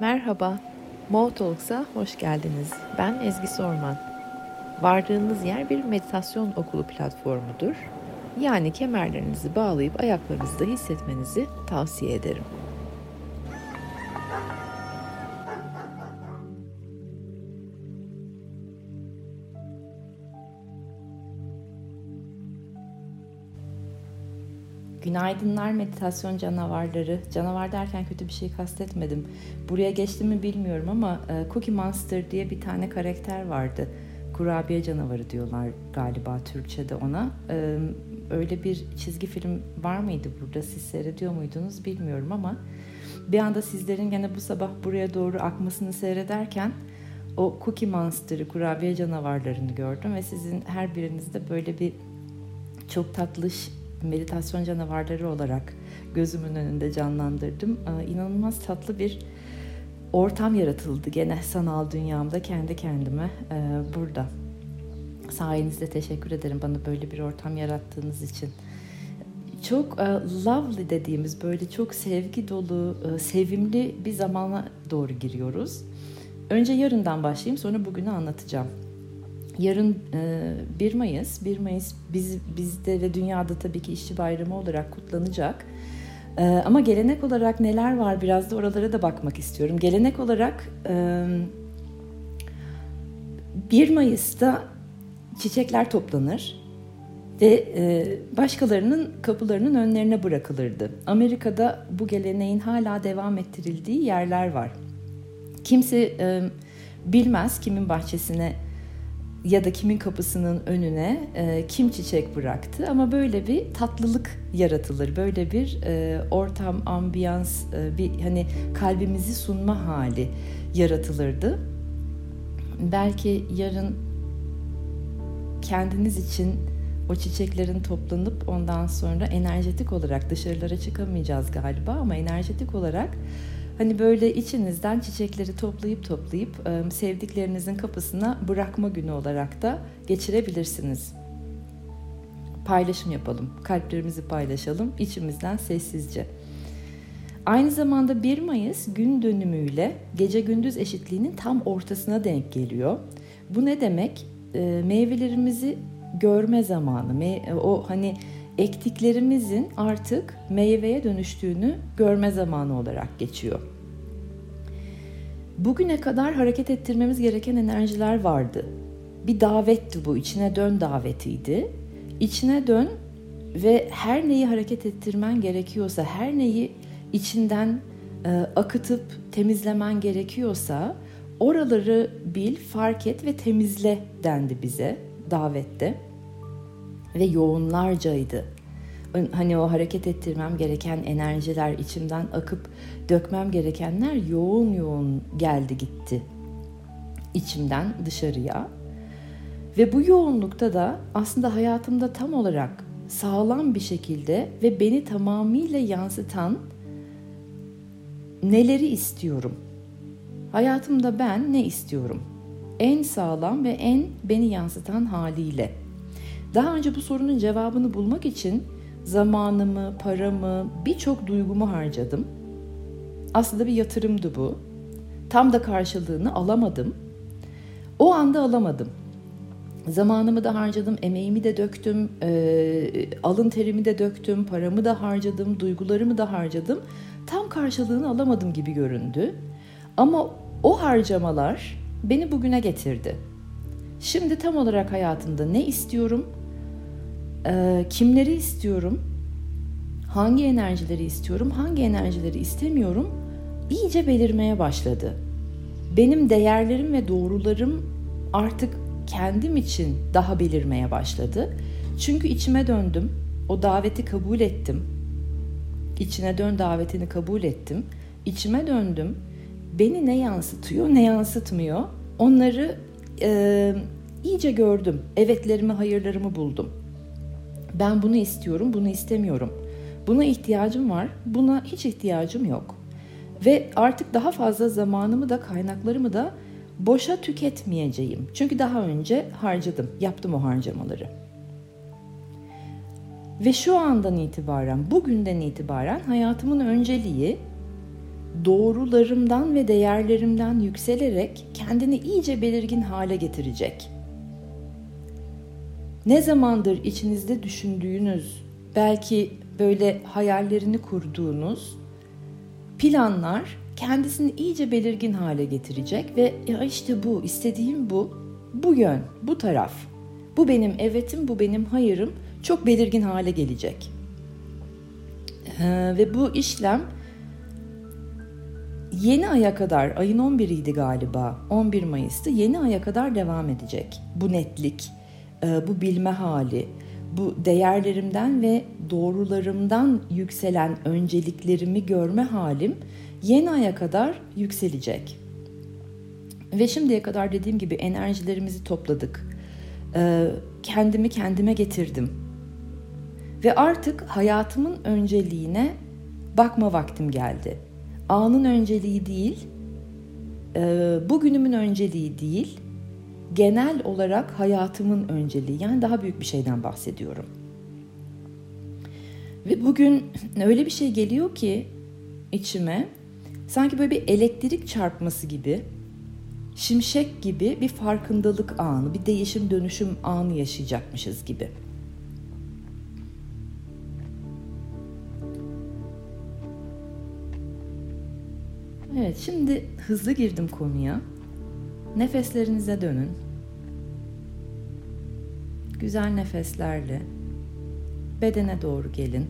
Merhaba, Mo Talks'a hoş geldiniz. Ben Ezgi Sorman. Vardığınız yer bir meditasyon okulu platformudur. Yani kemerlerinizi bağlayıp ayaklarınızda hissetmenizi tavsiye ederim. Günaydınlar meditasyon canavarları. Canavar derken kötü bir şey kastetmedim. Buraya geçti mi bilmiyorum ama e, Cookie Monster diye bir tane karakter vardı. Kurabiye canavarı diyorlar galiba Türkçe'de ona. E, öyle bir çizgi film var mıydı burada? Siz seyrediyor muydunuz bilmiyorum ama bir anda sizlerin gene bu sabah buraya doğru akmasını seyrederken o Cookie Monster'ı, kurabiye canavarlarını gördüm ve sizin her birinizde böyle bir çok tatlış meditasyon canavarları olarak gözümün önünde canlandırdım. Ee, inanılmaz tatlı bir ortam yaratıldı gene sanal dünyamda kendi kendime e, burada. Sayenizde teşekkür ederim bana böyle bir ortam yarattığınız için. Çok e, lovely dediğimiz böyle çok sevgi dolu, e, sevimli bir zamana doğru giriyoruz. Önce yarından başlayayım sonra bugünü anlatacağım. Yarın 1 e, Mayıs, 1 Mayıs biz, bizde ve dünyada tabii ki işçi bayramı olarak kutlanacak. E, ama gelenek olarak neler var biraz da oralara da bakmak istiyorum. Gelenek olarak 1 e, Mayıs'ta çiçekler toplanır ve başkalarının kapılarının önlerine bırakılırdı. Amerika'da bu geleneğin hala devam ettirildiği yerler var. Kimse bilmez kimin bahçesine ya da kimin kapısının önüne e, kim çiçek bıraktı ama böyle bir tatlılık yaratılır. Böyle bir e, ortam, ambiyans, e, bir hani kalbimizi sunma hali yaratılırdı. Belki yarın kendiniz için o çiçeklerin toplanıp ondan sonra enerjetik olarak dışarılara çıkamayacağız galiba ama enerjetik olarak Hani böyle içinizden çiçekleri toplayıp toplayıp sevdiklerinizin kapısına bırakma günü olarak da geçirebilirsiniz. Paylaşım yapalım, kalplerimizi paylaşalım içimizden sessizce. Aynı zamanda 1 Mayıs gün dönümüyle gece gündüz eşitliğinin tam ortasına denk geliyor. Bu ne demek? meyvelerimizi görme zamanı. o hani ektiklerimizin artık meyveye dönüştüğünü görme zamanı olarak geçiyor. Bugüne kadar hareket ettirmemiz gereken enerjiler vardı. Bir davetti bu, içine dön davetiydi. İçine dön ve her neyi hareket ettirmen gerekiyorsa, her neyi içinden e, akıtıp temizlemen gerekiyorsa oraları bil, fark et ve temizle dendi bize davette ve yoğunlarcaydı. Hani o hareket ettirmem gereken enerjiler içimden akıp dökmem gerekenler yoğun yoğun geldi gitti içimden dışarıya. Ve bu yoğunlukta da aslında hayatımda tam olarak sağlam bir şekilde ve beni tamamıyla yansıtan neleri istiyorum? Hayatımda ben ne istiyorum? En sağlam ve en beni yansıtan haliyle. Daha önce bu sorunun cevabını bulmak için zamanımı, paramı, birçok duygumu harcadım. Aslında bir yatırımdı bu. Tam da karşılığını alamadım. O anda alamadım. Zamanımı da harcadım, emeğimi de döktüm, e, alın terimi de döktüm, paramı da harcadım, duygularımı da harcadım. Tam karşılığını alamadım gibi göründü. Ama o harcamalar beni bugüne getirdi. Şimdi tam olarak hayatımda ne istiyorum, e, kimleri istiyorum, hangi enerjileri istiyorum, hangi enerjileri istemiyorum iyice belirmeye başladı. Benim değerlerim ve doğrularım artık kendim için daha belirmeye başladı. Çünkü içime döndüm, o daveti kabul ettim. İçine dön davetini kabul ettim. İçime döndüm. Beni ne yansıtıyor, ne yansıtmıyor onları e, iyice gördüm. Evetlerimi, hayırlarımı buldum. Ben bunu istiyorum, bunu istemiyorum. Buna ihtiyacım var, buna hiç ihtiyacım yok. Ve artık daha fazla zamanımı da kaynaklarımı da boşa tüketmeyeceğim. Çünkü daha önce harcadım, yaptım o harcamaları. Ve şu andan itibaren, bugünden itibaren hayatımın önceliği doğrularımdan ve değerlerimden yükselerek kendini iyice belirgin hale getirecek. Ne zamandır içinizde düşündüğünüz, belki böyle hayallerini kurduğunuz planlar kendisini iyice belirgin hale getirecek ve ya işte bu, istediğim bu, bu yön, bu taraf. Bu benim evetim, bu benim hayırım çok belirgin hale gelecek. Ee, ve bu işlem yeni aya kadar, ayın 11'iydi galiba, 11 Mayıs'tı, yeni aya kadar devam edecek. Bu netlik, bu bilme hali, bu değerlerimden ve doğrularımdan yükselen önceliklerimi görme halim yeni aya kadar yükselecek. Ve şimdiye kadar dediğim gibi enerjilerimizi topladık. E, kendimi kendime getirdim. Ve artık hayatımın önceliğine bakma vaktim geldi. Anın önceliği değil, e, bugünümün önceliği değil, genel olarak hayatımın önceliği. Yani daha büyük bir şeyden bahsediyorum. Ve bugün öyle bir şey geliyor ki içime sanki böyle bir elektrik çarpması gibi şimşek gibi bir farkındalık anı, bir değişim dönüşüm anı yaşayacakmışız gibi. Evet, şimdi hızlı girdim konuya. Nefeslerinize dönün. Güzel nefeslerle bedene doğru gelin.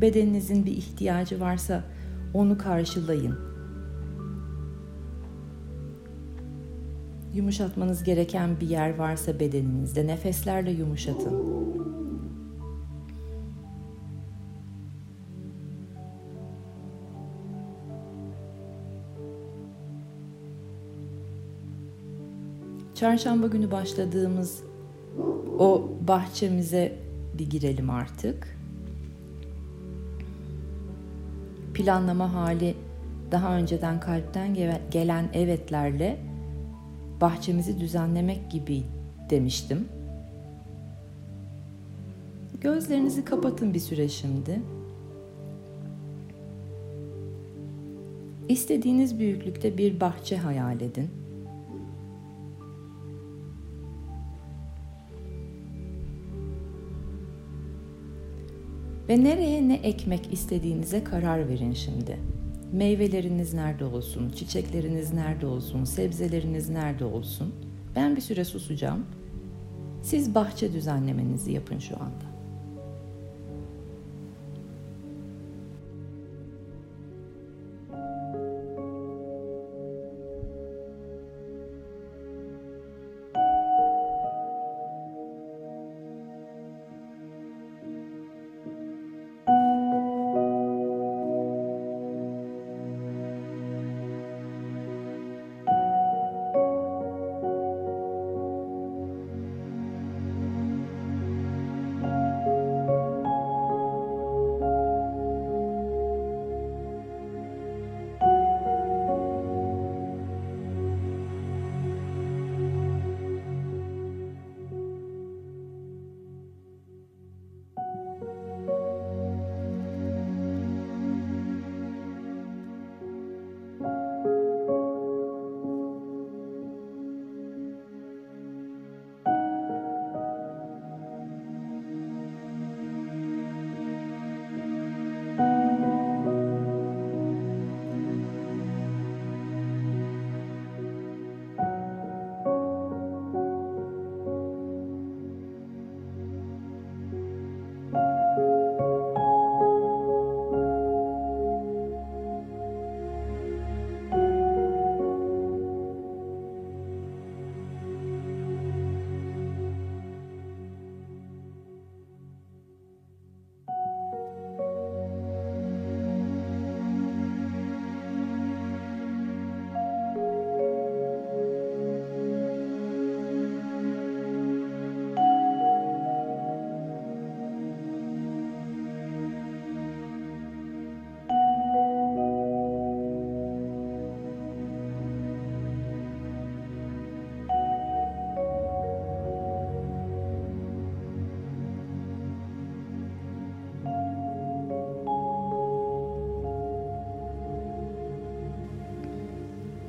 Bedeninizin bir ihtiyacı varsa onu karşılayın. Yumuşatmanız gereken bir yer varsa bedeninizde nefeslerle yumuşatın. Çarşamba günü başladığımız o bahçemize bir girelim artık. Planlama hali daha önceden kalpten gelen evetlerle bahçemizi düzenlemek gibi demiştim. Gözlerinizi kapatın bir süre şimdi. İstediğiniz büyüklükte bir bahçe hayal edin. Ve nereye ne ekmek istediğinize karar verin şimdi. Meyveleriniz nerede olsun, çiçekleriniz nerede olsun, sebzeleriniz nerede olsun. Ben bir süre susacağım. Siz bahçe düzenlemenizi yapın şu anda.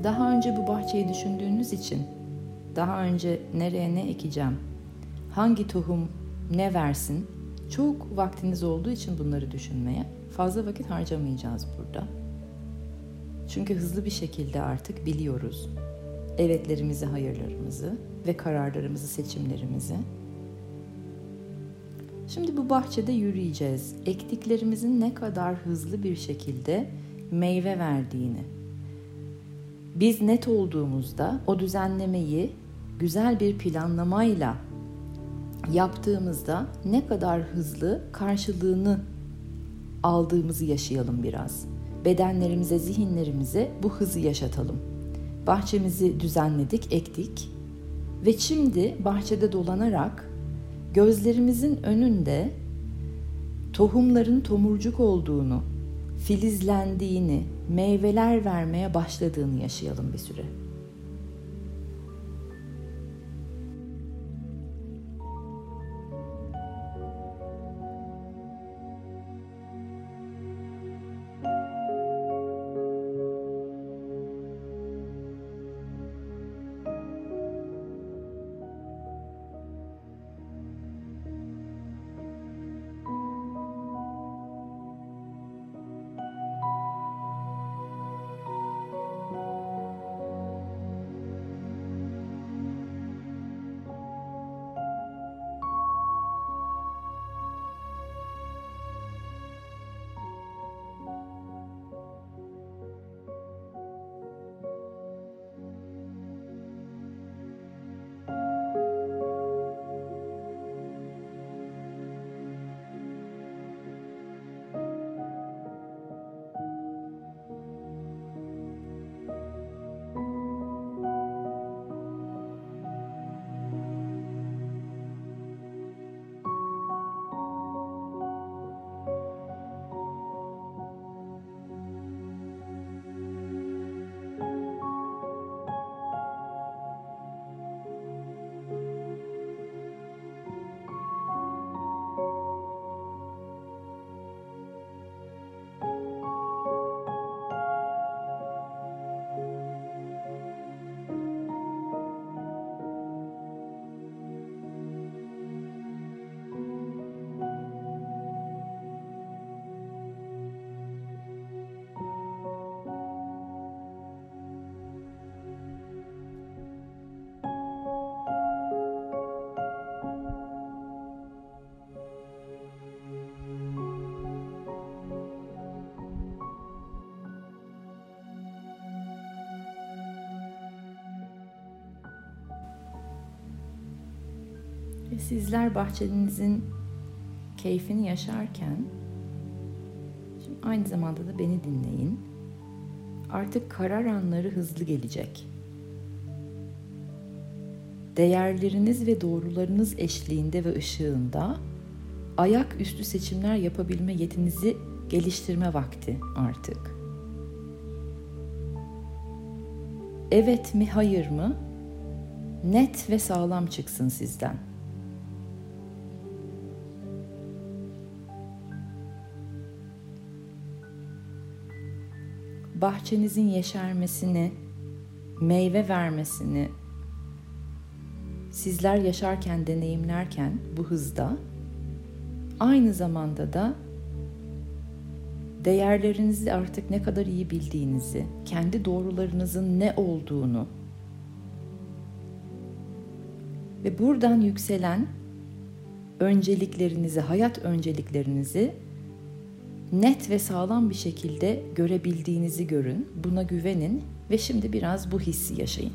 Daha önce bu bahçeyi düşündüğünüz için daha önce nereye ne ekeceğim, hangi tohum ne versin çok vaktiniz olduğu için bunları düşünmeye fazla vakit harcamayacağız burada. Çünkü hızlı bir şekilde artık biliyoruz evetlerimizi, hayırlarımızı ve kararlarımızı, seçimlerimizi. Şimdi bu bahçede yürüyeceğiz. Ektiklerimizin ne kadar hızlı bir şekilde meyve verdiğini. Biz net olduğumuzda o düzenlemeyi güzel bir planlamayla yaptığımızda ne kadar hızlı karşılığını aldığımızı yaşayalım biraz. Bedenlerimize, zihinlerimize bu hızı yaşatalım. Bahçemizi düzenledik, ektik ve şimdi bahçede dolanarak gözlerimizin önünde tohumların tomurcuk olduğunu, filizlendiğini, meyveler vermeye başladığını yaşayalım bir süre. Sizler bahçenizin keyfini yaşarken şimdi aynı zamanda da beni dinleyin. Artık karar anları hızlı gelecek. Değerleriniz ve doğrularınız eşliğinde ve ışığında ayak üstü seçimler yapabilme yetinizi geliştirme vakti artık. Evet mi hayır mı? Net ve sağlam çıksın sizden. Bahçenizin yeşermesini, meyve vermesini sizler yaşarken, deneyimlerken bu hızda aynı zamanda da değerlerinizi artık ne kadar iyi bildiğinizi, kendi doğrularınızın ne olduğunu ve buradan yükselen önceliklerinizi, hayat önceliklerinizi net ve sağlam bir şekilde görebildiğinizi görün. Buna güvenin ve şimdi biraz bu hissi yaşayın.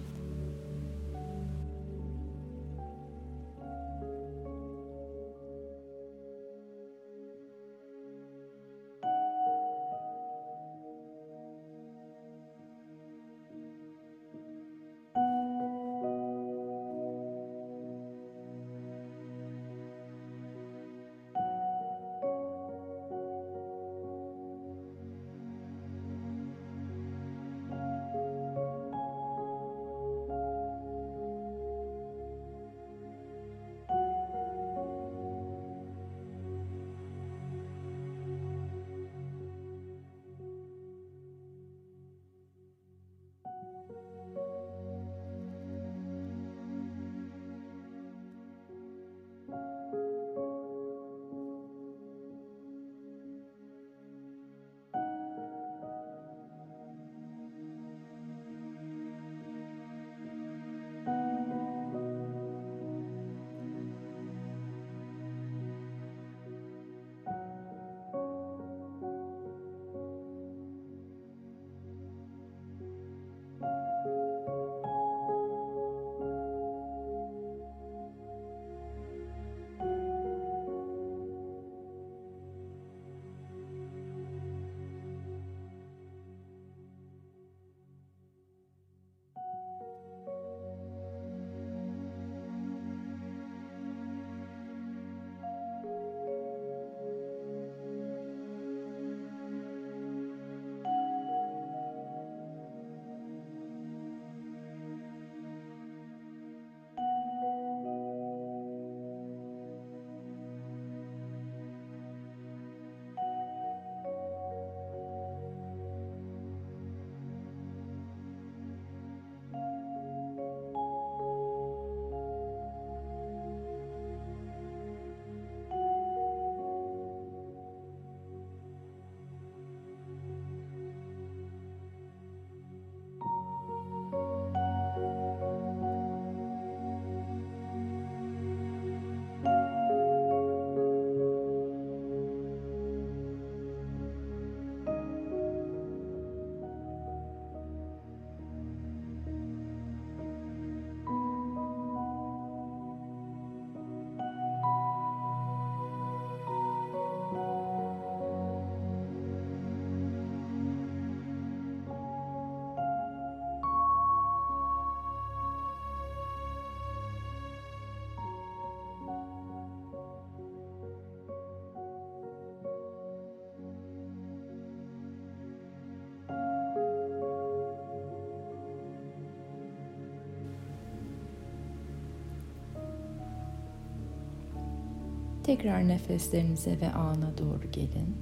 Tekrar nefeslerinize ve ana doğru gelin.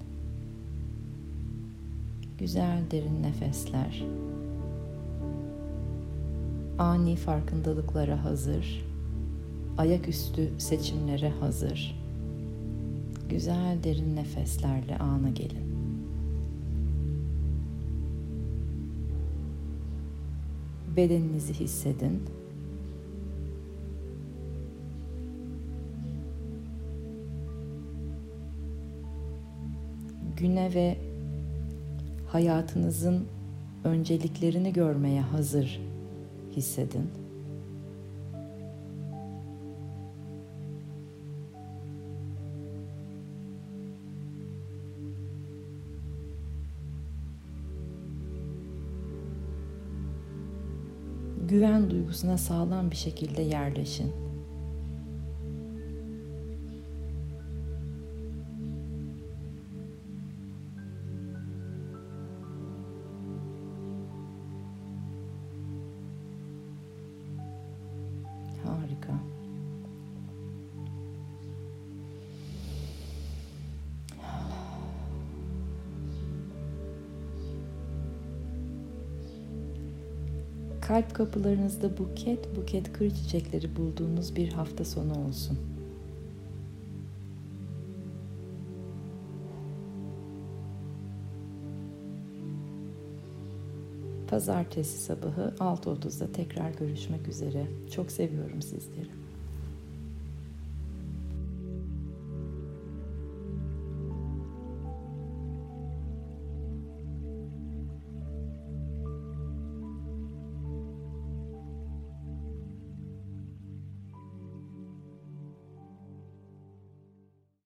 Güzel derin nefesler. Ani farkındalıklara hazır. Ayaküstü seçimlere hazır. Güzel derin nefeslerle ana gelin. Bedeninizi hissedin. Güne ve hayatınızın önceliklerini görmeye hazır hissedin. güven duygusuna sağlam bir şekilde yerleşin. Kapılarınızda buket buket kır çiçekleri bulduğunuz bir hafta sonu olsun. Pazartesi sabahı 6.30'da tekrar görüşmek üzere. Çok seviyorum sizleri.